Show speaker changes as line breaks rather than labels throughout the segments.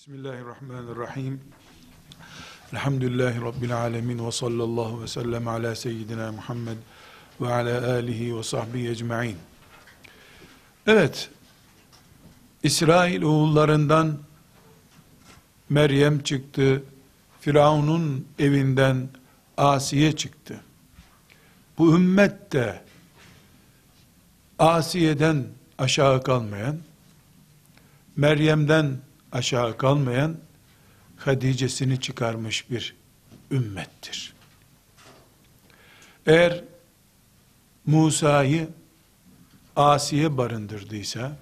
Bismillahirrahmanirrahim. Elhamdülillahi Rabbil alemin ve sallallahu ve sellem ala seyyidina Muhammed ve ala alihi ve sahbihi ecma'in. Evet, İsrail oğullarından Meryem çıktı, Firavun'un evinden Asiye çıktı. Bu ümmet de Asiye'den aşağı kalmayan, Meryem'den aşağı kalmayan Hadice'sini çıkarmış bir ümmettir. Eğer Musa'yı Asiye barındırdıysa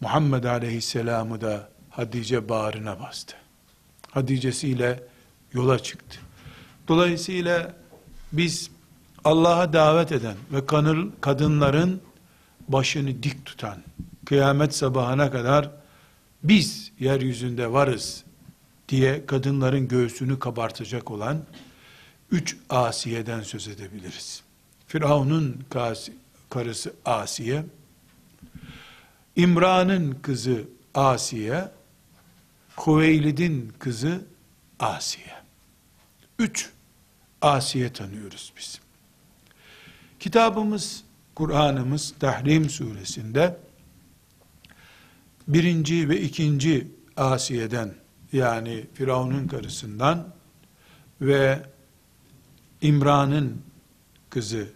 Muhammed Aleyhisselam'ı da Hadice bağrına bastı. Hadice'siyle yola çıktı. Dolayısıyla biz Allah'a davet eden ve kadınların başını dik tutan, kıyamet sabahına kadar biz yeryüzünde varız diye kadınların göğsünü kabartacak olan üç Asiye'den söz edebiliriz. Firavun'un karısı Asiye, İmran'ın kızı Asiye, Kuveylid'in kızı Asiye. Üç Asiye tanıyoruz biz. Kitabımız, Kur'an'ımız Tahrim suresinde birinci ve ikinci Asiye'den yani Firavun'un karısından ve İmran'ın kızı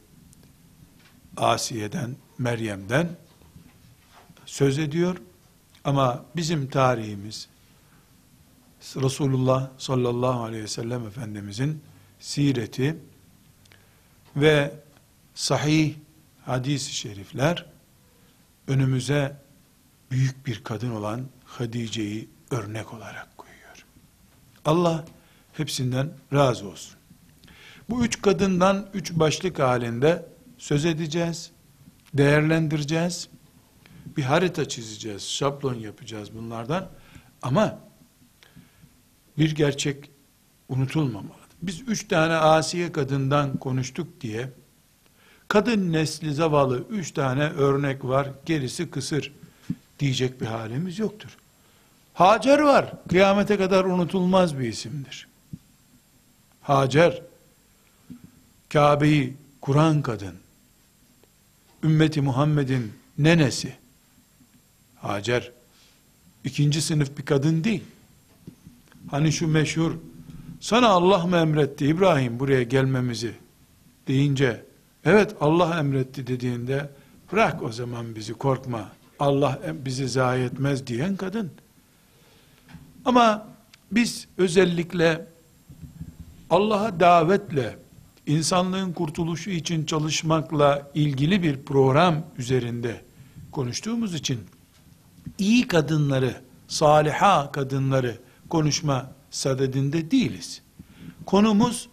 Asiye'den, Meryem'den söz ediyor. Ama bizim tarihimiz Resulullah sallallahu aleyhi ve sellem Efendimizin sireti ve sahih hadis-i şerifler önümüze büyük bir kadın olan Hadice'yi örnek olarak koyuyor. Allah hepsinden razı olsun. Bu üç kadından üç başlık halinde söz edeceğiz, değerlendireceğiz, bir harita çizeceğiz, şablon yapacağız bunlardan. Ama bir gerçek unutulmamalı. Biz üç tane asiye kadından konuştuk diye, kadın nesli zavallı üç tane örnek var, gerisi kısır diyecek bir halimiz yoktur. Hacer var. Kıyamete kadar unutulmaz bir isimdir. Hacer, Kabe'yi kuran kadın, ümmeti Muhammed'in nenesi, Hacer, ikinci sınıf bir kadın değil. Hani şu meşhur, sana Allah mı emretti İbrahim buraya gelmemizi deyince, evet Allah emretti dediğinde, bırak o zaman bizi korkma, Allah bizi zayi etmez diyen kadın. Ama biz özellikle Allah'a davetle, insanlığın kurtuluşu için çalışmakla ilgili bir program üzerinde konuştuğumuz için iyi kadınları, saliha kadınları konuşma sadedinde değiliz. Konumuz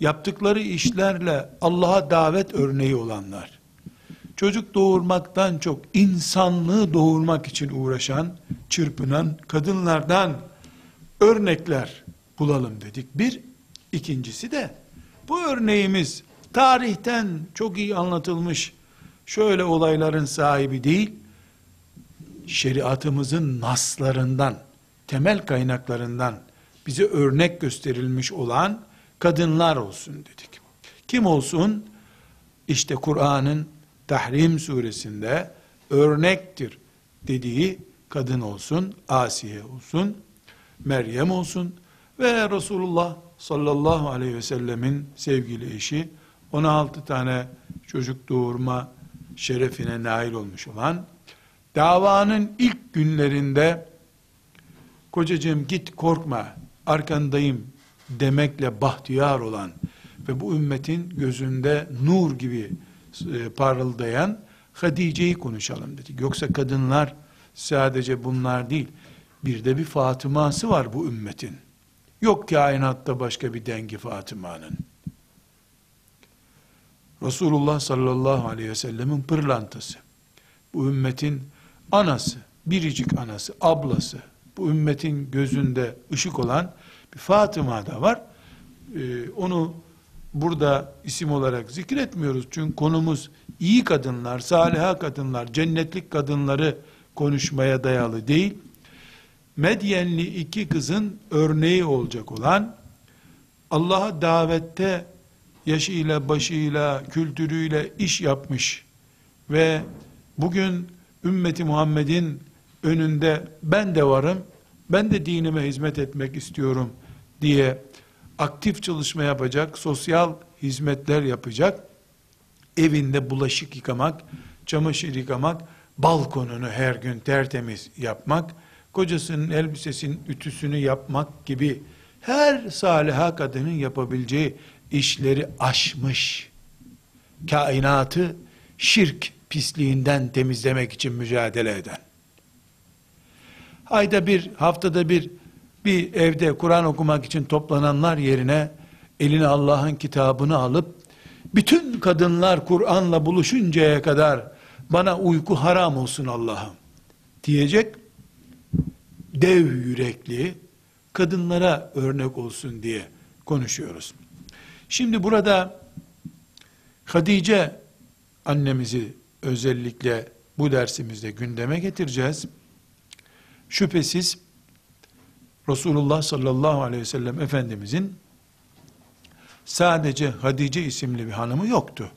yaptıkları işlerle Allah'a davet örneği olanlar çocuk doğurmaktan çok insanlığı doğurmak için uğraşan, çırpınan kadınlardan örnekler bulalım dedik. Bir, ikincisi de bu örneğimiz tarihten çok iyi anlatılmış şöyle olayların sahibi değil, şeriatımızın naslarından, temel kaynaklarından bize örnek gösterilmiş olan kadınlar olsun dedik. Kim olsun? İşte Kur'an'ın Tahrim suresinde örnektir dediği kadın olsun, Asiye olsun, Meryem olsun ve Resulullah sallallahu aleyhi ve sellemin sevgili eşi 16 tane çocuk doğurma şerefine nail olmuş olan davanın ilk günlerinde kocacığım git korkma arkandayım demekle bahtiyar olan ve bu ümmetin gözünde nur gibi parıldayan Hadice'yi konuşalım dedik. Yoksa kadınlar sadece bunlar değil. Bir de bir Fatıma'sı var bu ümmetin. Yok kainatta başka bir dengi Fatıma'nın. Resulullah sallallahu aleyhi ve sellemin pırlantası. Bu ümmetin anası, biricik anası, ablası. Bu ümmetin gözünde ışık olan bir Fatıma da var. Ee, onu burada isim olarak zikretmiyoruz. Çünkü konumuz iyi kadınlar, saliha kadınlar, cennetlik kadınları konuşmaya dayalı değil. Medyenli iki kızın örneği olacak olan Allah'a davette yaşıyla, başıyla, kültürüyle iş yapmış ve bugün ümmeti Muhammed'in önünde ben de varım, ben de dinime hizmet etmek istiyorum diye aktif çalışma yapacak, sosyal hizmetler yapacak, evinde bulaşık yıkamak, çamaşır yıkamak, balkonunu her gün tertemiz yapmak, kocasının elbisesinin ütüsünü yapmak gibi her saliha kadının yapabileceği işleri aşmış. Kainatı şirk pisliğinden temizlemek için mücadele eden. Ayda bir, haftada bir, bir evde Kur'an okumak için toplananlar yerine eline Allah'ın kitabını alıp bütün kadınlar Kur'an'la buluşuncaya kadar bana uyku haram olsun Allah'ım diyecek dev yürekli kadınlara örnek olsun diye konuşuyoruz. Şimdi burada Hatice annemizi özellikle bu dersimizde gündeme getireceğiz. Şüphesiz Resulullah sallallahu aleyhi ve sellem Efendimizin sadece Hatice isimli bir hanımı yoktu.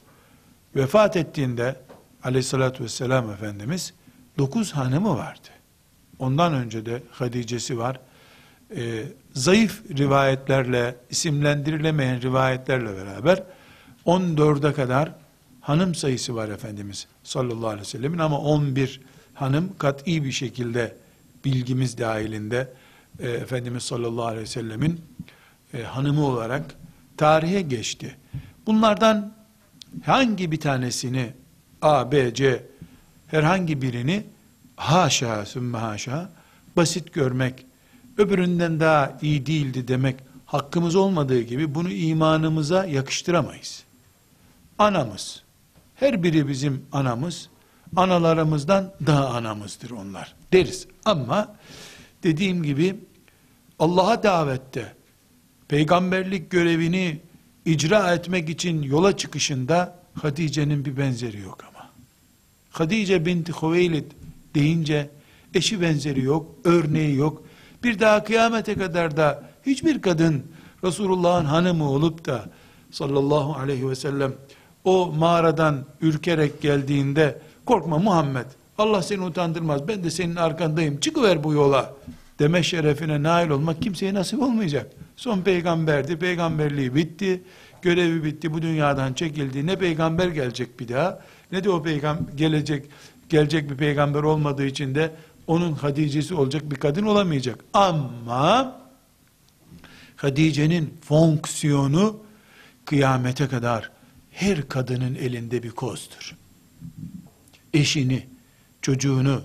Vefat ettiğinde aleyhissalatü vesselam Efendimiz dokuz hanımı vardı. Ondan önce de Hatice'si var. Ee, zayıf rivayetlerle, isimlendirilemeyen rivayetlerle beraber 14'e kadar hanım sayısı var Efendimiz sallallahu aleyhi ve sellemin ama 11 hanım kat'i bir şekilde bilgimiz dahilinde e, Efendimiz sallallahu aleyhi ve sellemin e, hanımı olarak tarihe geçti. Bunlardan hangi bir tanesini A, B, C herhangi birini haşa sümme haşa basit görmek, öbüründen daha iyi değildi demek hakkımız olmadığı gibi bunu imanımıza yakıştıramayız. Anamız, her biri bizim anamız, analarımızdan daha anamızdır onlar deriz. Ama dediğim gibi Allah'a davette peygamberlik görevini icra etmek için yola çıkışında Hatice'nin bir benzeri yok ama. Hatice binti Hüveylid deyince eşi benzeri yok, örneği yok. Bir daha kıyamete kadar da hiçbir kadın Resulullah'ın hanımı olup da sallallahu aleyhi ve sellem o mağaradan ürkerek geldiğinde korkma Muhammed Allah seni utandırmaz ben de senin arkandayım çıkıver bu yola deme şerefine nail olmak kimseye nasip olmayacak. Son peygamberdi peygamberliği bitti görevi bitti bu dünyadan çekildi ne peygamber gelecek bir daha ne de o peygamber gelecek gelecek bir peygamber olmadığı için de onun Hatice'si olacak bir kadın olamayacak. Ama Hatice'nin fonksiyonu kıyamete kadar her kadının elinde bir kozdur. Eşini, çocuğunu,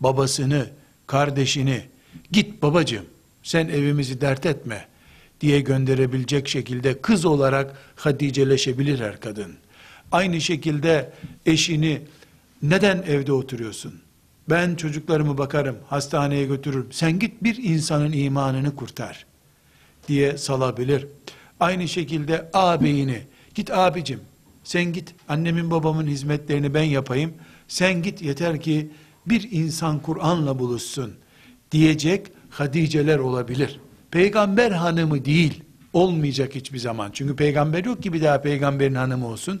babasını, kardeşini git babacığım sen evimizi dert etme diye gönderebilecek şekilde kız olarak Haticeleşebilir her kadın. Aynı şekilde eşini neden evde oturuyorsun? Ben çocuklarımı bakarım, hastaneye götürürüm. Sen git bir insanın imanını kurtar diye salabilir. Aynı şekilde ağabeyini, git abicim, sen git annemin babamın hizmetlerini ben yapayım. Sen git yeter ki bir insan Kur'an'la buluşsun diyecek Hadiceler olabilir. Peygamber hanımı değil, olmayacak hiçbir zaman. Çünkü peygamber yok ki bir daha peygamberin hanımı olsun.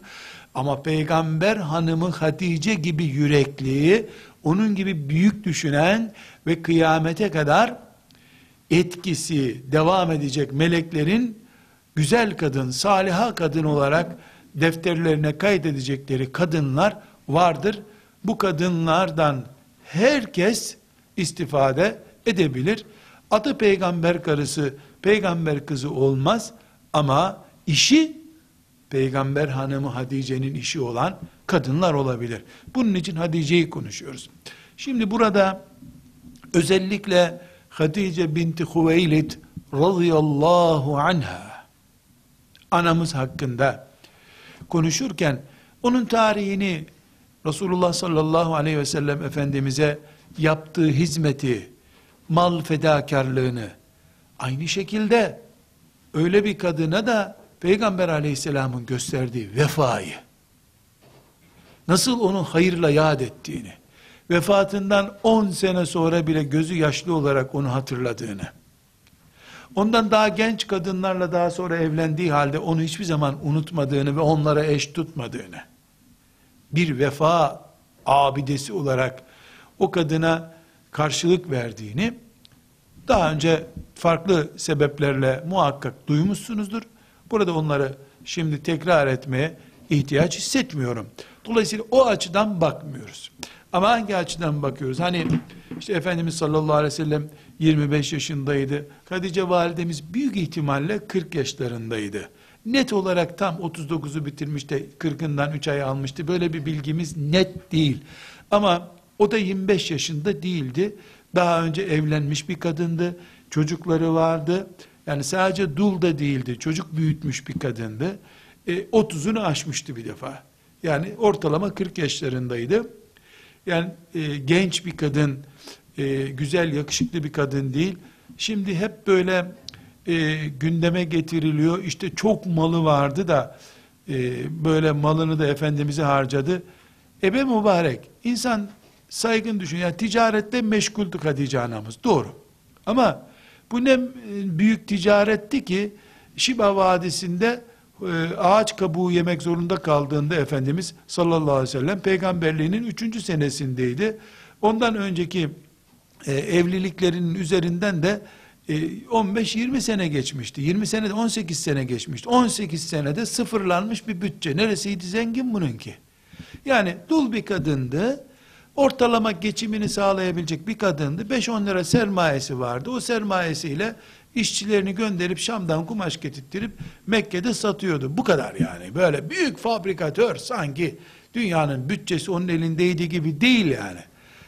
Ama peygamber hanımı Hatice gibi yürekli, onun gibi büyük düşünen ve kıyamete kadar etkisi devam edecek meleklerin güzel kadın, saliha kadın olarak defterlerine kaydedecekleri kadınlar vardır. Bu kadınlardan herkes istifade edebilir. Adı peygamber karısı, peygamber kızı olmaz ama işi peygamber hanımı Hatice'nin işi olan kadınlar olabilir. Bunun için Hatice'yi konuşuyoruz. Şimdi burada özellikle Hatice binti Hüveylid radıyallahu anha anamız hakkında konuşurken onun tarihini Resulullah sallallahu aleyhi ve sellem Efendimiz'e yaptığı hizmeti, mal fedakarlığını, aynı şekilde öyle bir kadına da Peygamber aleyhisselamın gösterdiği vefayı, nasıl onu hayırla yad ettiğini, vefatından 10 sene sonra bile gözü yaşlı olarak onu hatırladığını, ondan daha genç kadınlarla daha sonra evlendiği halde onu hiçbir zaman unutmadığını ve onlara eş tutmadığını, bir vefa abidesi olarak o kadına karşılık verdiğini, daha önce farklı sebeplerle muhakkak duymuşsunuzdur. Burada onları şimdi tekrar etmeye ihtiyaç hissetmiyorum. Dolayısıyla o açıdan bakmıyoruz. Ama hangi açıdan bakıyoruz? Hani işte Efendimiz sallallahu aleyhi ve sellem 25 yaşındaydı. Hatice validemiz büyük ihtimalle 40 yaşlarındaydı. Net olarak tam 39'u bitirmiş de 40'ından 3 ay almıştı. Böyle bir bilgimiz net değil. Ama o da 25 yaşında değildi. Daha önce evlenmiş bir kadındı. Çocukları vardı. Yani sadece dul da değildi. Çocuk büyütmüş bir kadındı. E, 30'unu aşmıştı bir defa. Yani ortalama 40 yaşlarındaydı. Yani e, genç bir kadın, e, güzel yakışıklı bir kadın değil. Şimdi hep böyle e, gündeme getiriliyor. İşte çok malı vardı da e, böyle malını da Efendimiz'e harcadı. Ebe mübarek. İnsan saygın düşün. Yani ticarette meşguldü Hatice anamız. Doğru. Ama bu ne e, büyük ticaretti ki Şiba Vadisi'nde e, ağaç kabuğu yemek zorunda kaldığında Efendimiz sallallahu aleyhi ve sellem peygamberliğinin üçüncü senesindeydi. Ondan önceki e, evliliklerinin üzerinden de 15-20 sene geçmişti. 20 senede 18 sene geçmişti. 18 senede sıfırlanmış bir bütçe. Neresiydi zengin bununki? Yani dul bir kadındı ortalama geçimini sağlayabilecek bir kadındı. 5-10 lira sermayesi vardı. O sermayesiyle işçilerini gönderip Şam'dan kumaş getirttirip Mekke'de satıyordu. Bu kadar yani. Böyle büyük fabrikatör sanki dünyanın bütçesi onun elindeydi gibi değil yani.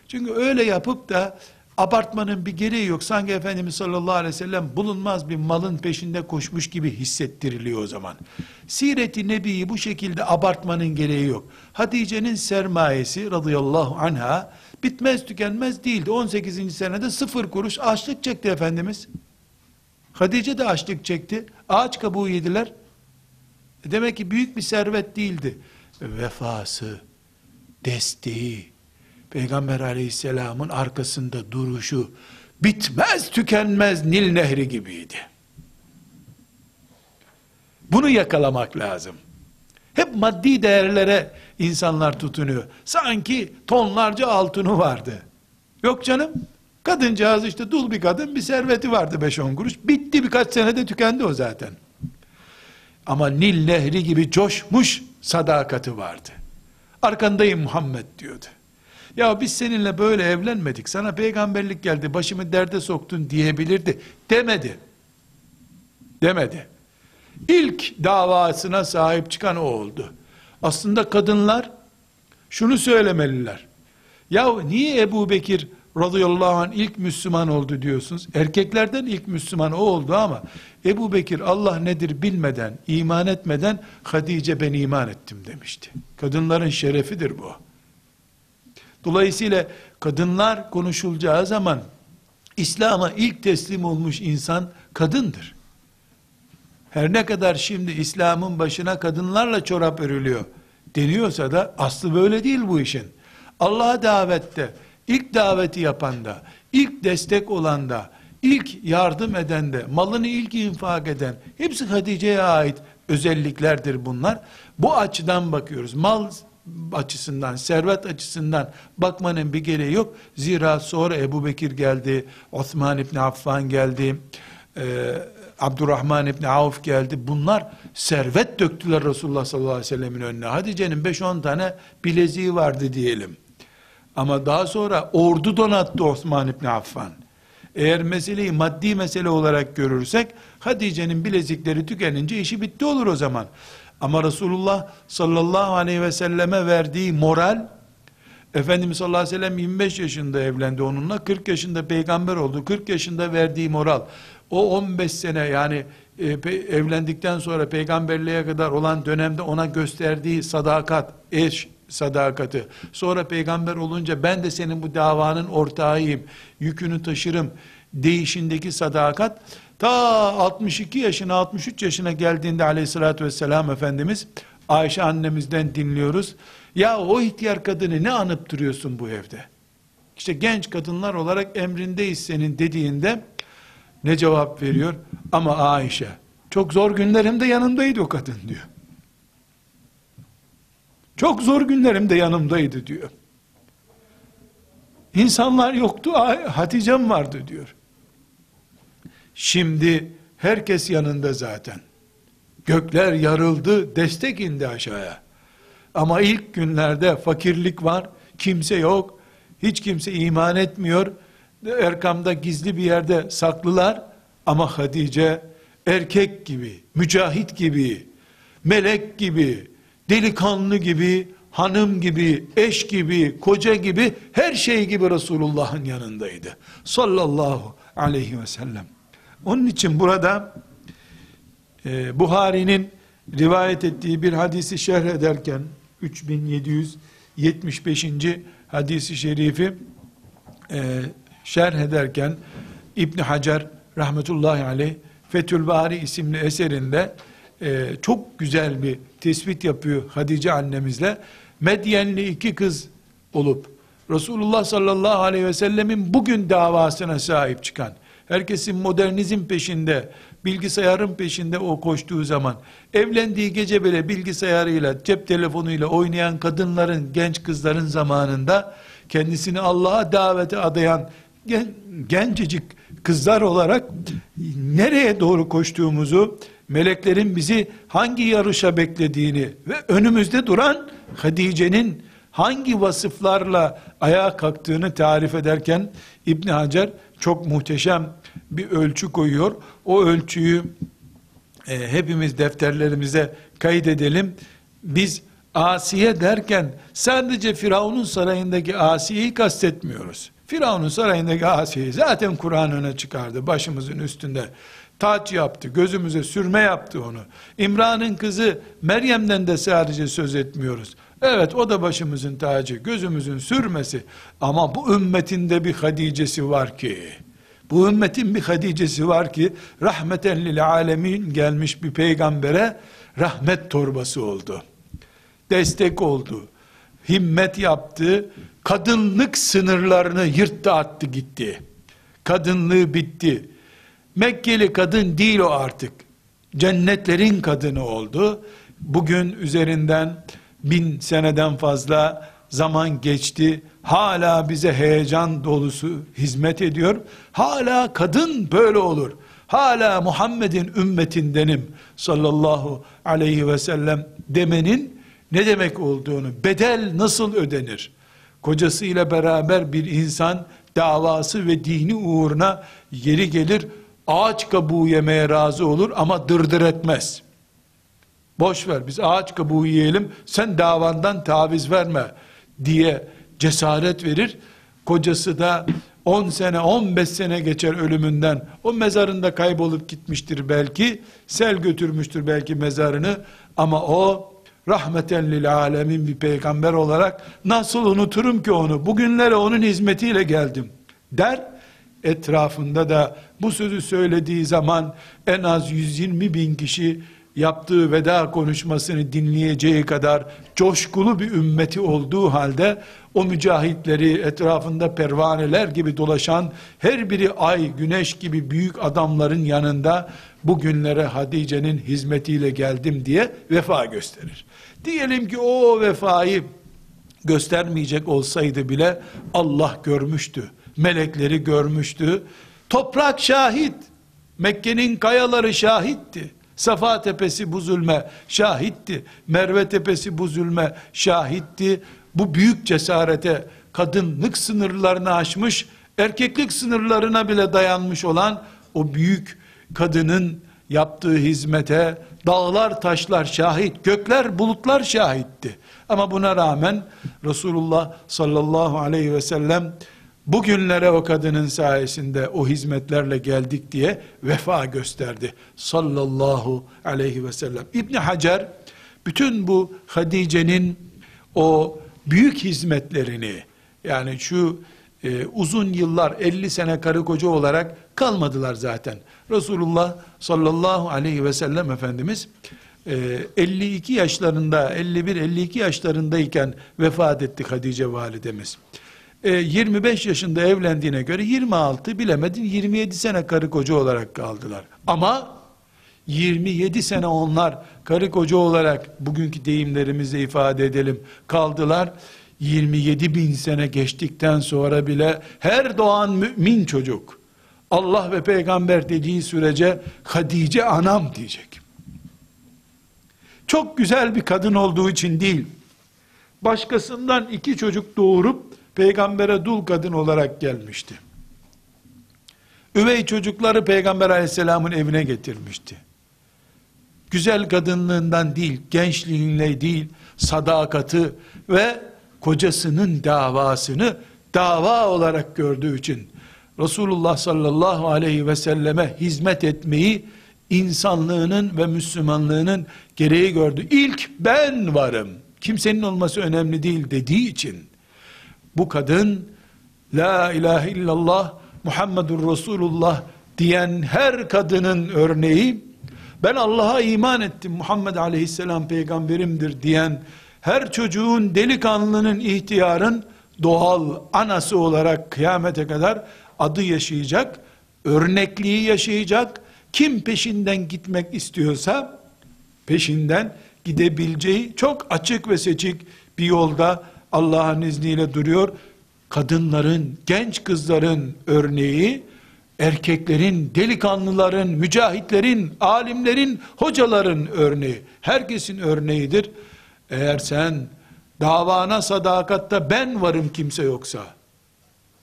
Çünkü öyle yapıp da abartmanın bir gereği yok. Sanki Efendimiz sallallahu aleyhi ve sellem bulunmaz bir malın peşinde koşmuş gibi hissettiriliyor o zaman. Siret-i Nebi'yi bu şekilde abartmanın gereği yok. Hatice'nin sermayesi radıyallahu anha bitmez tükenmez değildi. 18. senede sıfır kuruş açlık çekti Efendimiz. Hatice de açlık çekti. Ağaç kabuğu yediler. E demek ki büyük bir servet değildi. Vefası, desteği, Peygamber aleyhisselamın arkasında duruşu bitmez tükenmez Nil nehri gibiydi. Bunu yakalamak lazım. Hep maddi değerlere insanlar tutunuyor. Sanki tonlarca altını vardı. Yok canım. Kadıncağız işte dul bir kadın bir serveti vardı 5-10 kuruş. Bitti birkaç senede tükendi o zaten. Ama Nil nehri gibi coşmuş sadakati vardı. Arkandayım Muhammed diyordu. Ya biz seninle böyle evlenmedik. Sana peygamberlik geldi. Başımı derde soktun diyebilirdi. Demedi. Demedi. İlk davasına sahip çıkan o oldu. Aslında kadınlar şunu söylemeliler. Ya niye Ebu Bekir radıyallahu anh ilk Müslüman oldu diyorsunuz? Erkeklerden ilk Müslüman o oldu ama Ebu Bekir Allah nedir bilmeden, iman etmeden Hatice ben iman ettim demişti. Kadınların şerefidir bu. Dolayısıyla kadınlar konuşulacağı zaman İslam'a ilk teslim olmuş insan kadındır. Her ne kadar şimdi İslam'ın başına kadınlarla çorap örülüyor deniyorsa da aslı böyle değil bu işin. Allah'a davette, ilk daveti yapanda, ilk destek olanda, ilk yardım edende, malını ilk infak eden, hepsi Hatice'ye ait özelliklerdir bunlar. Bu açıdan bakıyoruz. Mal açısından, servet açısından bakmanın bir gereği yok. Zira sonra Ebu Bekir geldi, Osman İbni Affan geldi, e, Abdurrahman İbni Avf geldi. Bunlar servet döktüler Resulullah sallallahu aleyhi ve sellemin önüne. Hatice'nin 5-10 tane bileziği vardı diyelim. Ama daha sonra ordu donattı Osman İbni Affan. Eğer meseleyi maddi mesele olarak görürsek, Hatice'nin bilezikleri tükenince işi bitti olur o zaman. Ama Resulullah sallallahu aleyhi ve selleme verdiği moral, Efendimiz sallallahu aleyhi ve sellem 25 yaşında evlendi onunla, 40 yaşında peygamber oldu. 40 yaşında verdiği moral, o 15 sene yani e, evlendikten sonra peygamberliğe kadar olan dönemde ona gösterdiği sadakat, eş sadakati, sonra peygamber olunca ben de senin bu davanın ortağıyım, yükünü taşırım değişindeki sadakat, Ta 62 yaşına 63 yaşına geldiğinde aleyhissalatü vesselam Efendimiz Ayşe annemizden dinliyoruz. Ya o ihtiyar kadını ne anıp duruyorsun bu evde? İşte genç kadınlar olarak emrindeyiz senin dediğinde ne cevap veriyor? Ama Ayşe çok zor günlerimde yanımdaydı o kadın diyor. Çok zor günlerimde yanımdaydı diyor. İnsanlar yoktu, Hatice'm vardı diyor. Şimdi herkes yanında zaten. Gökler yarıldı, destek indi aşağıya. Ama ilk günlerde fakirlik var, kimse yok, hiç kimse iman etmiyor. Erkam'da gizli bir yerde saklılar ama Hatice erkek gibi, mücahit gibi, melek gibi, delikanlı gibi, hanım gibi, eş gibi, koca gibi, her şey gibi Resulullah'ın yanındaydı. Sallallahu aleyhi ve sellem. Onun için burada e, Buhari'nin rivayet ettiği bir hadisi şerh ederken 3775. hadisi şerifi e, şerh ederken İbn Hacer rahmetullahi aleyh Fethül Bari isimli eserinde e, çok güzel bir tespit yapıyor Hatice annemizle. Medyenli iki kız olup Resulullah sallallahu aleyhi ve sellemin bugün davasına sahip çıkan, herkesin modernizm peşinde, bilgisayarın peşinde o koştuğu zaman, evlendiği gece bile bilgisayarıyla, cep telefonuyla oynayan kadınların, genç kızların zamanında, kendisini Allah'a davete adayan gen, gencecik kızlar olarak nereye doğru koştuğumuzu, meleklerin bizi hangi yarışa beklediğini ve önümüzde duran Hadice'nin hangi vasıflarla ayağa kalktığını tarif ederken İbn Hacer çok muhteşem bir ölçü koyuyor. O ölçüyü e, hepimiz defterlerimize kaydedelim. Biz Asiye derken sadece Firavun'un sarayındaki Asiye'yi kastetmiyoruz. Firavun'un sarayındaki Asiye'yi zaten Kur'an öne çıkardı başımızın üstünde. Taç yaptı, gözümüze sürme yaptı onu. İmran'ın kızı Meryem'den de sadece söz etmiyoruz. Evet o da başımızın tacı, gözümüzün sürmesi. Ama bu ümmetinde bir Hadice'si var ki, bu ümmetin bir Hadice'si var ki, rahmeten lil alemin gelmiş bir peygambere rahmet torbası oldu. Destek oldu. Himmet yaptı. Kadınlık sınırlarını yırttı attı gitti. Kadınlığı bitti. Mekkeli kadın değil o artık. Cennetlerin kadını oldu. Bugün üzerinden bin seneden fazla zaman geçti. Hala bize heyecan dolusu hizmet ediyor. Hala kadın böyle olur. Hala Muhammed'in ümmetindenim sallallahu aleyhi ve sellem demenin ne demek olduğunu, bedel nasıl ödenir? Kocasıyla beraber bir insan davası ve dini uğruna yeri gelir ağaç kabuğu yemeye razı olur ama dırdır etmez. Boş ver biz ağaç kabuğu yiyelim sen davandan taviz verme diye cesaret verir. Kocası da 10 sene 15 sene geçer ölümünden. O mezarında kaybolup gitmiştir belki sel götürmüştür belki mezarını. Ama o rahmeten lil alemin bir peygamber olarak nasıl unuturum ki onu? Bugünlere onun hizmetiyle geldim. der. Etrafında da bu sözü söylediği zaman en az 120 bin kişi yaptığı veda konuşmasını dinleyeceği kadar coşkulu bir ümmeti olduğu halde o mücahitleri etrafında pervaneler gibi dolaşan her biri ay güneş gibi büyük adamların yanında bugünlere Hadice'nin hizmetiyle geldim diye vefa gösterir. Diyelim ki o vefayı göstermeyecek olsaydı bile Allah görmüştü. Melekleri görmüştü. Toprak şahit. Mekke'nin kayaları şahitti. Safa tepesi bu zulme şahitti. Merve tepesi bu zulme şahitti. Bu büyük cesarete kadınlık sınırlarını aşmış, erkeklik sınırlarına bile dayanmış olan o büyük kadının yaptığı hizmete dağlar taşlar şahit, gökler bulutlar şahitti. Ama buna rağmen Resulullah sallallahu aleyhi ve sellem bugünlere o kadının sayesinde o hizmetlerle geldik diye vefa gösterdi. Sallallahu aleyhi ve sellem. İbn Hacer bütün bu Hadice'nin o büyük hizmetlerini yani şu e, uzun yıllar 50 sene karı koca olarak kalmadılar zaten. Resulullah sallallahu aleyhi ve sellem Efendimiz e, 52 yaşlarında 51-52 yaşlarındayken vefat etti Hadice validemiz. E, 25 yaşında evlendiğine göre 26 bilemedin 27 sene karı koca olarak kaldılar. Ama 27 sene onlar karı koca olarak bugünkü deyimlerimizle ifade edelim kaldılar. 27 bin sene geçtikten sonra bile her doğan mümin çocuk Allah ve peygamber dediği sürece Hadice anam diyecek. Çok güzel bir kadın olduğu için değil, başkasından iki çocuk doğurup peygambere dul kadın olarak gelmişti. Üvey çocukları peygamber aleyhisselamın evine getirmişti. Güzel kadınlığından değil, gençliğinle değil, sadakati ve kocasının davasını dava olarak gördüğü için Resulullah sallallahu aleyhi ve selleme hizmet etmeyi insanlığının ve Müslümanlığının gereği gördü. İlk ben varım. Kimsenin olması önemli değil dediği için bu kadın La ilahe illallah Muhammedur Resulullah diyen her kadının örneği ben Allah'a iman ettim Muhammed aleyhisselam peygamberimdir diyen her çocuğun delikanlının ihtiyarın doğal anası olarak kıyamete kadar adı yaşayacak, örnekliği yaşayacak, kim peşinden gitmek istiyorsa peşinden gidebileceği çok açık ve seçik bir yolda Allah'ın izniyle duruyor. Kadınların, genç kızların örneği, erkeklerin, delikanlıların, mücahitlerin, alimlerin, hocaların örneği, herkesin örneğidir. Eğer sen davana sadakatta ben varım kimse yoksa,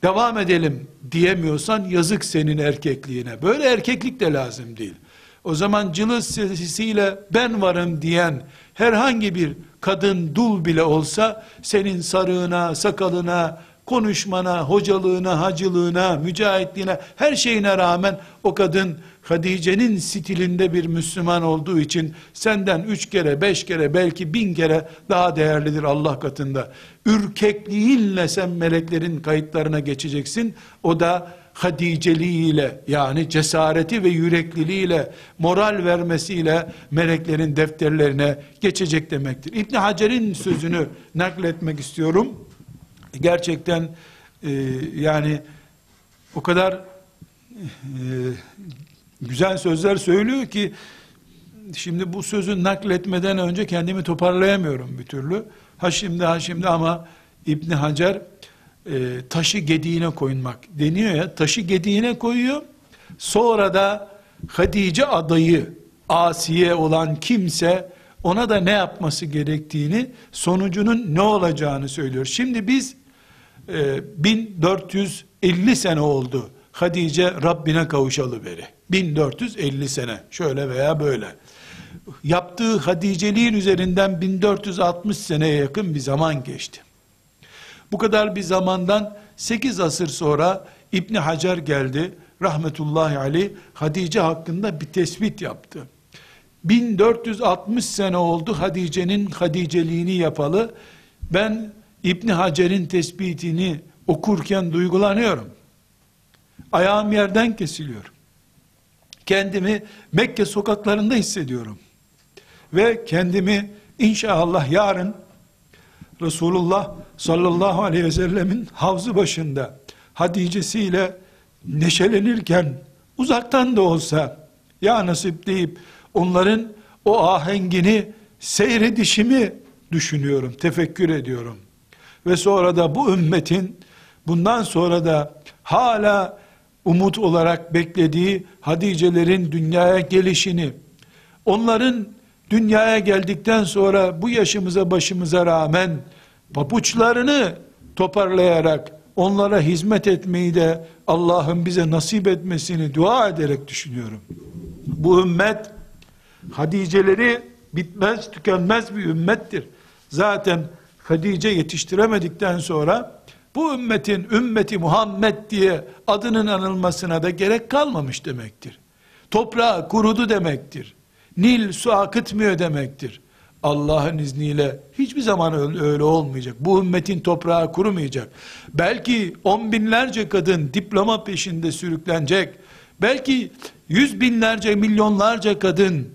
devam edelim diyemiyorsan yazık senin erkekliğine. Böyle erkeklik de lazım değil. O zaman cılız sesiyle ben varım diyen herhangi bir kadın dul bile olsa senin sarığına, sakalına, konuşmana, hocalığına, hacılığına, mücahitliğine, her şeyine rağmen o kadın Hadice'nin stilinde bir Müslüman olduğu için senden üç kere, beş kere, belki bin kere daha değerlidir Allah katında. Ürkekliğinle sen meleklerin kayıtlarına geçeceksin. O da Hadiceliğiyle yani cesareti ve yürekliliğiyle moral vermesiyle meleklerin defterlerine geçecek demektir. İbn Hacer'in sözünü nakletmek istiyorum. Gerçekten e, yani o kadar e, güzel sözler söylüyor ki şimdi bu sözü nakletmeden önce kendimi toparlayamıyorum bir türlü. Ha şimdi ha şimdi ama İbn Hacer e, taşı gediğine koymak deniyor ya taşı gediğine koyuyor. Sonra da Hadice adayı Asiye olan kimse ona da ne yapması gerektiğini sonucunun ne olacağını söylüyor. Şimdi biz e, 1450 sene oldu Hadice Rabbine kavuşalı beri. 1450 sene şöyle veya böyle. Yaptığı Hadiceliğin üzerinden 1460 seneye yakın bir zaman geçti. Bu kadar bir zamandan 8 asır sonra İbni Hacer geldi. Rahmetullahi aleyh Hadice hakkında bir tespit yaptı. 1460 sene oldu Hadice'nin Hadiceliğini yapalı. Ben İbni Hacer'in tespitini okurken duygulanıyorum. Ayağım yerden kesiliyor. Kendimi Mekke sokaklarında hissediyorum. Ve kendimi inşallah yarın Resulullah sallallahu aleyhi ve sellemin havzu başında Hadice'siyle neşelenirken uzaktan da olsa ya nasip deyip onların o ahengini seyredişimi düşünüyorum, tefekkür ediyorum. Ve sonra da bu ümmetin bundan sonra da hala umut olarak beklediği Hadicelerin dünyaya gelişini, onların dünyaya geldikten sonra bu yaşımıza başımıza rağmen papuçlarını toparlayarak onlara hizmet etmeyi de Allah'ın bize nasip etmesini dua ederek düşünüyorum. Bu ümmet Hadiceleri bitmez tükenmez bir ümmettir. Zaten Hadice yetiştiremedikten sonra bu ümmetin ümmeti Muhammed diye adının anılmasına da gerek kalmamış demektir. Toprağı kurudu demektir. Nil su akıtmıyor demektir. Allah'ın izniyle hiçbir zaman öyle olmayacak. Bu ümmetin toprağı kurumayacak. Belki on binlerce kadın diploma peşinde sürüklenecek. Belki yüz binlerce, milyonlarca kadın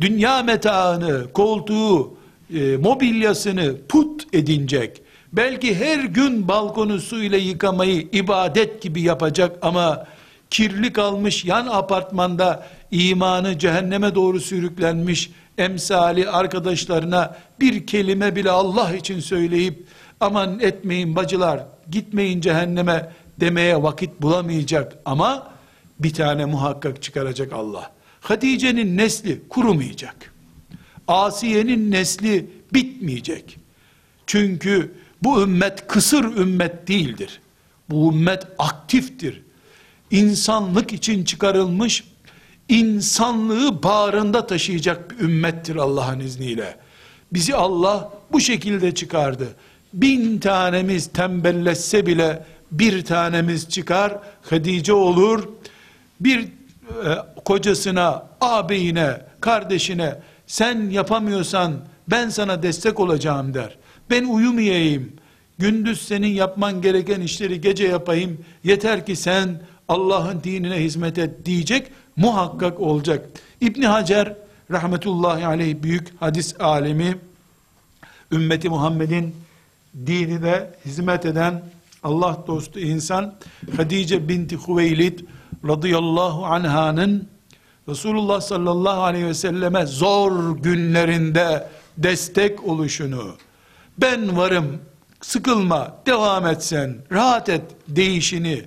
dünya metaını, koltuğu, e, mobilyasını put edinecek. Belki her gün balkonu su ile yıkamayı ibadet gibi yapacak ama kirli kalmış yan apartmanda imanı cehenneme doğru sürüklenmiş emsali arkadaşlarına bir kelime bile Allah için söyleyip aman etmeyin bacılar gitmeyin cehenneme demeye vakit bulamayacak ama bir tane muhakkak çıkaracak Allah. Hatice'nin nesli kurumayacak. Asiye'nin nesli bitmeyecek. Çünkü bu ümmet kısır ümmet değildir. Bu ümmet aktiftir. İnsanlık için çıkarılmış, insanlığı bağrında taşıyacak bir ümmettir Allah'ın izniyle. Bizi Allah bu şekilde çıkardı. Bin tanemiz tembelleşse bile bir tanemiz çıkar, Hadice olur. Bir e, kocasına, ağabeyine, kardeşine sen yapamıyorsan ben sana destek olacağım der. Ben uyumayayım. Gündüz senin yapman gereken işleri gece yapayım. Yeter ki sen Allah'ın dinine hizmet et diyecek. Muhakkak olacak. İbn Hacer rahmetullahi aleyh büyük hadis alemi ümmeti Muhammed'in dinine hizmet eden Allah dostu insan Hadice binti Hüveylid radıyallahu anhanın Resulullah sallallahu aleyhi ve selleme zor günlerinde destek oluşunu, ben varım, sıkılma, devam etsen, rahat et değişini,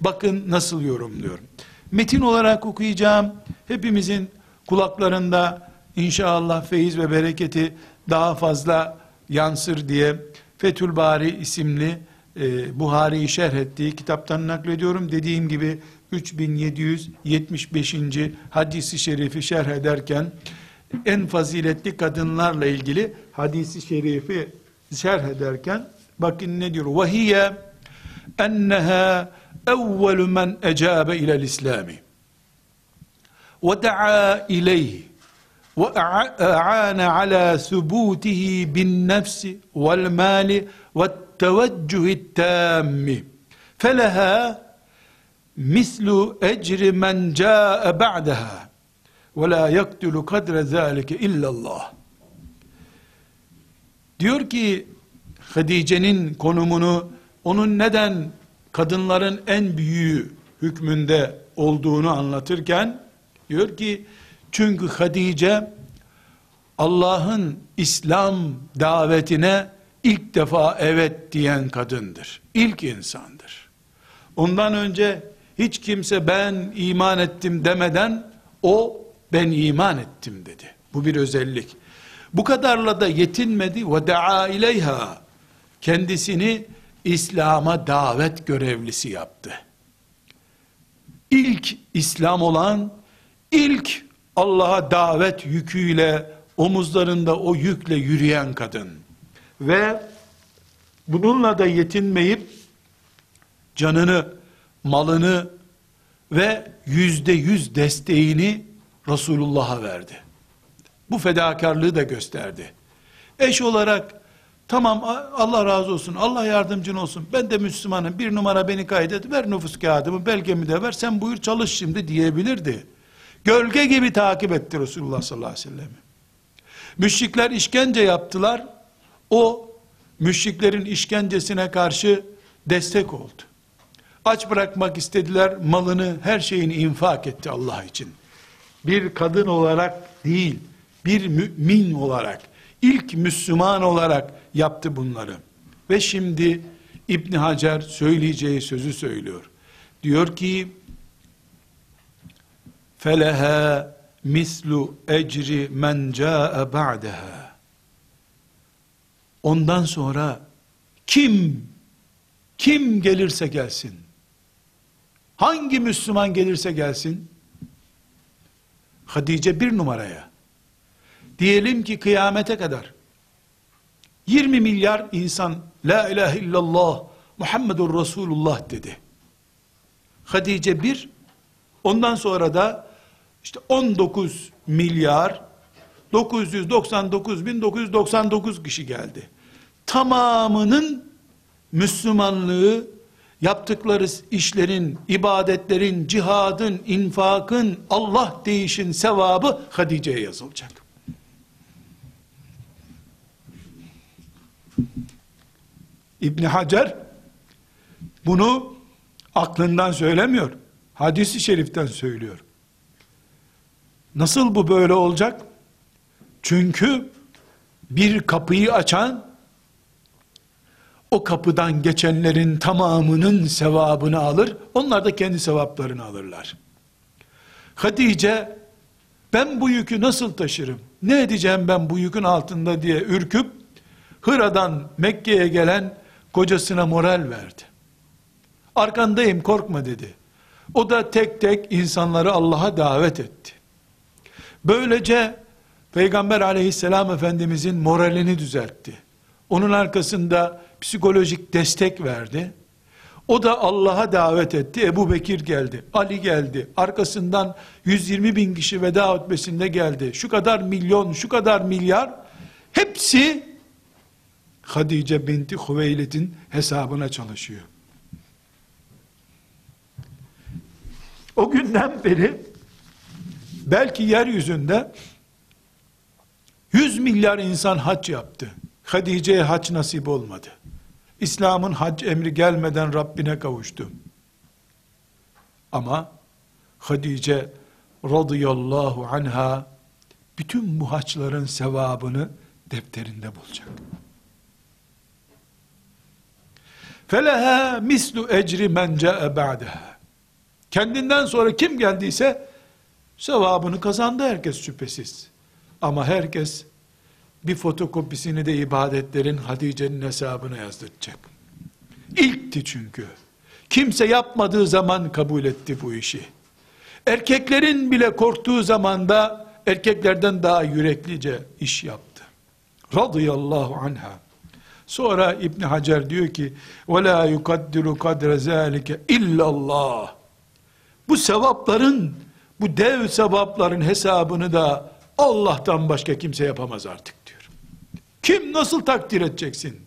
bakın nasıl yorumluyorum. Metin olarak okuyacağım, hepimizin kulaklarında inşallah feyiz ve bereketi daha fazla yansır diye Fethül Bari isimli e, Buhari'yi şerh ettiği kitaptan naklediyorum. Dediğim gibi 3775. hadisi şerifi şerh ederken en faziletli kadınlarla ilgili hadisi şerifi şerh ederken bakın ne diyor? Vahiye enneha evvelu men ecabe ilel islami ve da'a ileyhi ve a'ana ala subutehi bin nefsi vel mali ve teveccühi tammi feleha mislu ecri men ca'e ba'daha ve la yaktulu kadre zâlike illallah diyor ki Hadice'nin konumunu onun neden kadınların en büyüğü hükmünde olduğunu anlatırken diyor ki çünkü Hadice Allah'ın İslam davetine ilk defa evet diyen kadındır. İlk insandır. Ondan önce hiç kimse ben iman ettim demeden o ben iman ettim dedi. Bu bir özellik. Bu kadarla da yetinmedi ve daa ileyha. Kendisini İslam'a davet görevlisi yaptı. İlk İslam olan, ilk Allah'a davet yüküyle, omuzlarında o yükle yürüyen kadın. Ve bununla da yetinmeyip, canını, malını ve yüzde yüz desteğini Resulullah'a verdi. Bu fedakarlığı da gösterdi. Eş olarak tamam Allah razı olsun, Allah yardımcın olsun, ben de Müslümanım, bir numara beni kaydet, ver nüfus kağıdımı, belgemi de ver, sen buyur çalış şimdi diyebilirdi. Gölge gibi takip etti Resulullah sallallahu aleyhi ve sellem. Müşrikler işkence yaptılar, o müşriklerin işkencesine karşı destek oldu. Aç bırakmak istediler, malını, her şeyini infak etti Allah için. Bir kadın olarak değil, bir mümin olarak, ilk Müslüman olarak yaptı bunları. Ve şimdi İbn Hacer söyleyeceği sözü söylüyor. Diyor ki, feleha mislu ecri men ca'e ba'deha. Ondan sonra kim kim gelirse gelsin hangi Müslüman gelirse gelsin Hadice bir numaraya diyelim ki kıyamete kadar 20 milyar insan la ilahe illallah Muhammedur Resulullah dedi. Hadice bir ondan sonra da işte 19 milyar 999 bin 999 kişi geldi. Tamamının Müslümanlığı yaptıkları işlerin, ibadetlerin, cihadın, infakın, Allah değişin sevabı Hadice'ye yazılacak. İbni Hacer bunu aklından söylemiyor. Hadis-i şeriften söylüyor. Nasıl bu böyle olacak? Çünkü bir kapıyı açan o kapıdan geçenlerin tamamının sevabını alır. Onlar da kendi sevaplarını alırlar. Hatice ben bu yükü nasıl taşırım? Ne edeceğim ben bu yükün altında diye ürküp Hıra'dan Mekke'ye gelen kocasına moral verdi. Arkandayım korkma dedi. O da tek tek insanları Allah'a davet etti. Böylece Peygamber aleyhisselam efendimizin moralini düzeltti. Onun arkasında psikolojik destek verdi. O da Allah'a davet etti. Ebu Bekir geldi. Ali geldi. Arkasından 120 bin kişi veda hutbesinde geldi. Şu kadar milyon, şu kadar milyar. Hepsi Hadice binti Hüveylid'in hesabına çalışıyor. O günden beri belki yeryüzünde 100 milyar insan hac yaptı. Hadice'ye hac nasip olmadı. İslam'ın hac emri gelmeden Rabbine kavuştu. Ama Hadice radıyallahu anha bütün bu haçların sevabını defterinde bulacak. Feleha mislu ecri men ca'e ba'daha. Kendinden sonra kim geldiyse sevabını kazandı herkes şüphesiz. Ama herkes bir fotokopisini de ibadetlerin Hatice'nin hesabına yazdıracak. İlkti çünkü. Kimse yapmadığı zaman kabul etti bu işi. Erkeklerin bile korktuğu zaman da erkeklerden daha yüreklice iş yaptı. Radıyallahu anha. Sonra İbn Hacer diyor ki: "Ve la yukaddiru kadre zalike illallah." Bu sevapların, bu dev sevapların hesabını da Allah'tan başka kimse yapamaz artık diyor. Kim nasıl takdir edeceksin?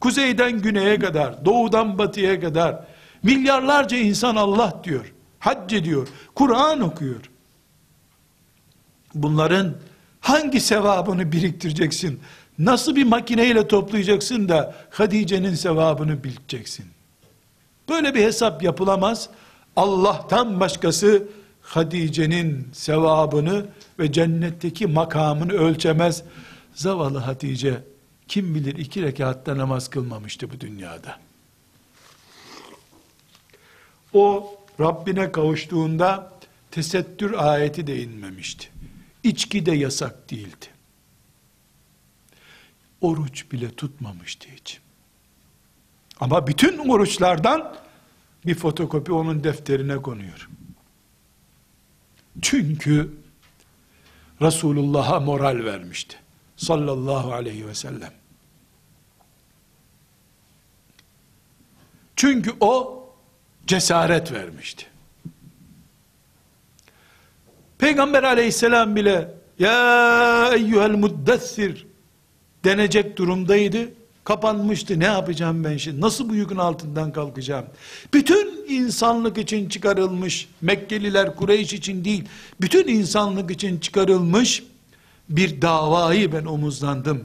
Kuzeyden güneye kadar, doğudan batıya kadar milyarlarca insan Allah diyor. Hac ediyor. Kur'an okuyor. Bunların hangi sevabını biriktireceksin? Nasıl bir makineyle toplayacaksın da Hadice'nin sevabını bileceksin? Böyle bir hesap yapılamaz. Allah'tan başkası Hatice'nin sevabını ve cennetteki makamını ölçemez. Zavallı Hatice kim bilir iki rekatta namaz kılmamıştı bu dünyada. O Rabbine kavuştuğunda tesettür ayeti de inmemişti. İçki de yasak değildi. Oruç bile tutmamıştı hiç. Ama bütün oruçlardan bir fotokopi onun defterine konuyor. Çünkü Resulullah'a moral vermişti. Sallallahu aleyhi ve sellem. Çünkü o cesaret vermişti. Peygamber aleyhisselam bile ya eyyuhel muddessir denecek durumdaydı. Kapanmıştı. Ne yapacağım ben şimdi? Nasıl bu yükün altından kalkacağım? Bütün insanlık için çıkarılmış, Mekkeliler Kureyş için değil, bütün insanlık için çıkarılmış bir davayı ben omuzlandım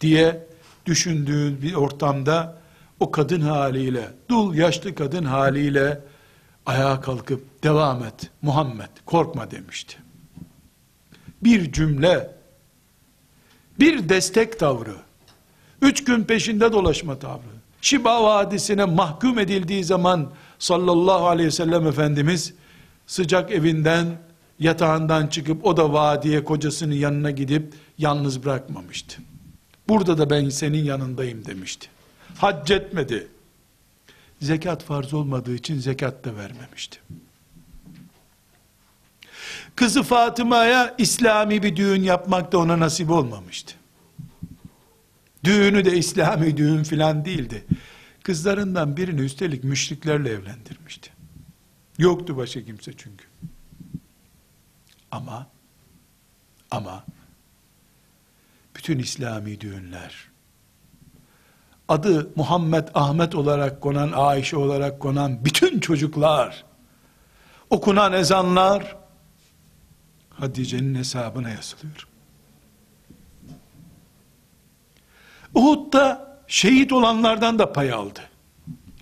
diye düşündüğü bir ortamda o kadın haliyle, dul yaşlı kadın haliyle ayağa kalkıp devam et Muhammed korkma demişti. Bir cümle, bir destek tavrı, üç gün peşinde dolaşma tavrı, Şiba Vadisi'ne mahkum edildiği zaman sallallahu aleyhi ve sellem Efendimiz sıcak evinden yatağından çıkıp o da vadiye kocasının yanına gidip yalnız bırakmamıştı. Burada da ben senin yanındayım demişti. Hac etmedi. Zekat farz olmadığı için zekat da vermemişti. Kızı Fatıma'ya İslami bir düğün yapmak da ona nasip olmamıştı. Düğünü de İslami düğün filan değildi. Kızlarından birini üstelik müşriklerle evlendirmişti. Yoktu başka kimse çünkü. Ama ama bütün İslami düğünler adı Muhammed Ahmet olarak konan, Ayşe olarak konan bütün çocuklar okunan ezanlar Hatice'nin hesabına yazılıyor. Uhud'da şehit olanlardan da pay aldı.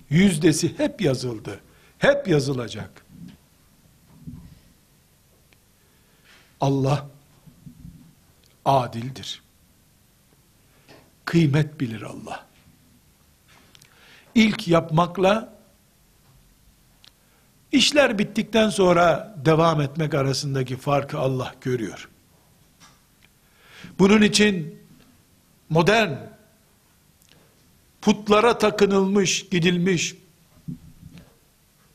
Yüzdesi hep yazıldı. Hep yazılacak. Allah adildir. Kıymet bilir Allah. İlk yapmakla işler bittikten sonra devam etmek arasındaki farkı Allah görüyor. Bunun için modern putlara takınılmış, gidilmiş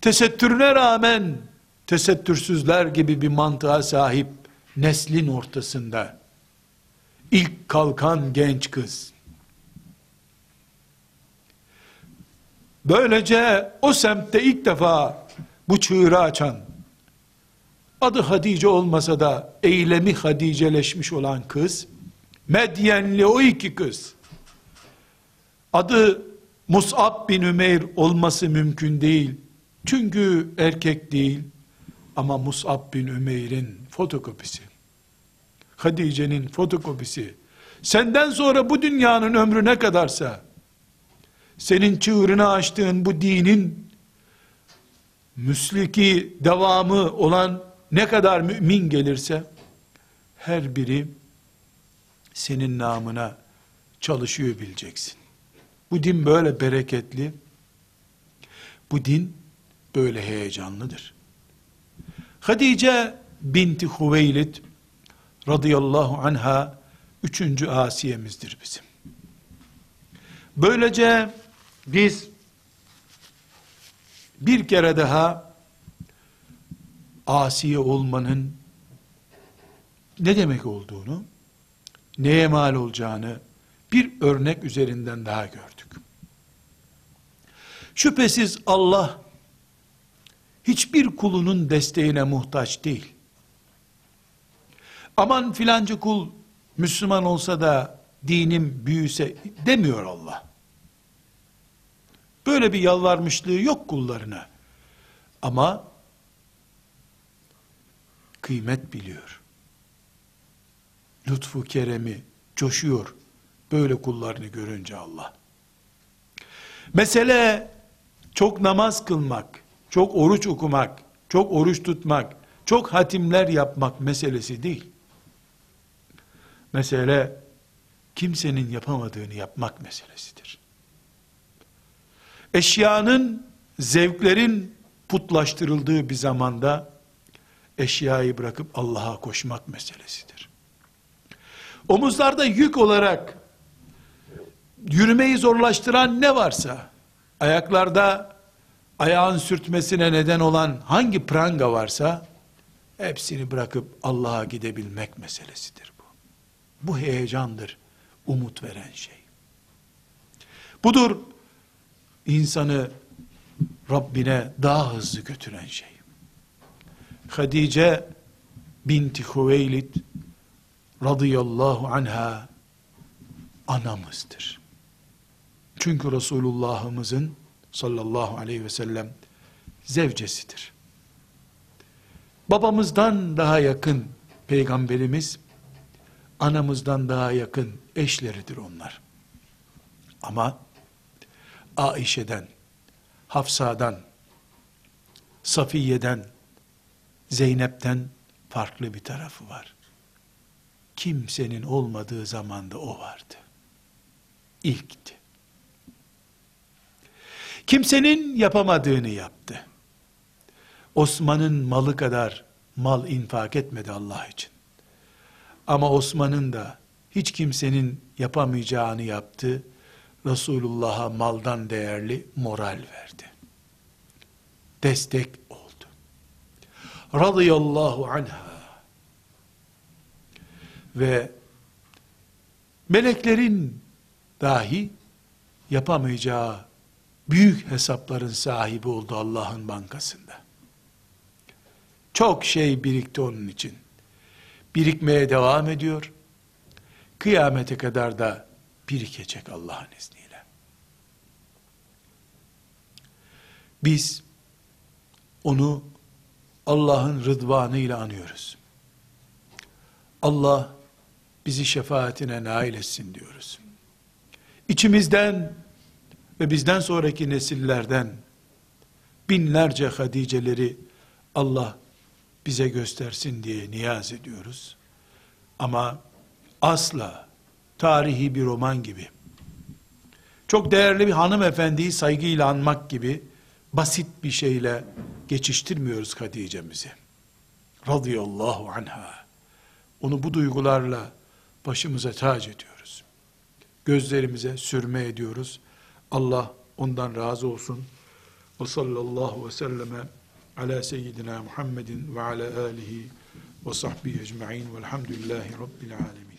tesettürüne rağmen tesettürsüzler gibi bir mantığa sahip neslin ortasında ilk kalkan genç kız böylece o semtte ilk defa bu çığırı açan adı Hadice olmasa da eylemi Hadiceleşmiş olan kız Medyenli o iki kız adı Mus'ab bin Ümeyr olması mümkün değil çünkü erkek değil ama Mus'ab bin Ümeyr'in fotokopisi. Hadice'nin fotokopisi. Senden sonra bu dünyanın ömrü ne kadarsa, senin çığırını açtığın bu dinin müsliki devamı olan ne kadar mümin gelirse, her biri senin namına çalışıyor bileceksin. Bu din böyle bereketli, bu din böyle heyecanlıdır. Hadice binti Hüveylid radıyallahu anha üçüncü asiyemizdir bizim. Böylece biz bir kere daha asiye olmanın ne demek olduğunu, neye mal olacağını bir örnek üzerinden daha gördük. Şüphesiz Allah hiçbir kulunun desteğine muhtaç değil. Aman filancı kul Müslüman olsa da dinim büyüse demiyor Allah. Böyle bir yalvarmışlığı yok kullarına. Ama kıymet biliyor. Lütfu keremi coşuyor böyle kullarını görünce Allah. Mesele çok namaz kılmak, çok oruç okumak, çok oruç tutmak, çok hatimler yapmak meselesi değil. Mesele kimsenin yapamadığını yapmak meselesidir. Eşyanın, zevklerin putlaştırıldığı bir zamanda eşyayı bırakıp Allah'a koşmak meselesidir. Omuzlarda yük olarak yürümeyi zorlaştıran ne varsa, ayaklarda ayağın sürtmesine neden olan hangi pranga varsa, hepsini bırakıp Allah'a gidebilmek meselesidir bu. Bu heyecandır, umut veren şey. Budur, insanı Rabbine daha hızlı götüren şey. Hadice binti Hüveylid radıyallahu anha anamızdır. Çünkü Resulullah'ımızın sallallahu aleyhi ve sellem zevcesidir. Babamızdan daha yakın peygamberimiz, anamızdan daha yakın eşleridir onlar. Ama Aişe'den, Hafsa'dan, Safiye'den, Zeynep'ten farklı bir tarafı var. Kimsenin olmadığı zamanda o vardı. İlkti. Kimsenin yapamadığını yaptı. Osman'ın malı kadar mal infak etmedi Allah için. Ama Osman'ın da hiç kimsenin yapamayacağını yaptı. Resulullah'a maldan değerli moral verdi. Destek oldu. Radıyallahu anha. Ve meleklerin dahi yapamayacağı büyük hesapların sahibi oldu Allah'ın bankasında. Çok şey birikti onun için. Birikmeye devam ediyor. Kıyamete kadar da birikecek Allah'ın izniyle. Biz onu Allah'ın rıdvanıyla anıyoruz. Allah bizi şefaatine nail etsin diyoruz. içimizden ve bizden sonraki nesillerden binlerce Hadiceleri Allah bize göstersin diye niyaz ediyoruz. Ama asla tarihi bir roman gibi, çok değerli bir hanımefendiyi saygıyla anmak gibi basit bir şeyle geçiştirmiyoruz Hadice'mizi. Radıyallahu anha. Onu bu duygularla başımıza tac ediyoruz. Gözlerimize sürme ediyoruz. Allah ondan razı olsun. Ve sallallahu ve selleme ala seyyidina Muhammedin ve ala alihi ve sahbihi ecma'in velhamdülillahi rabbil alemin.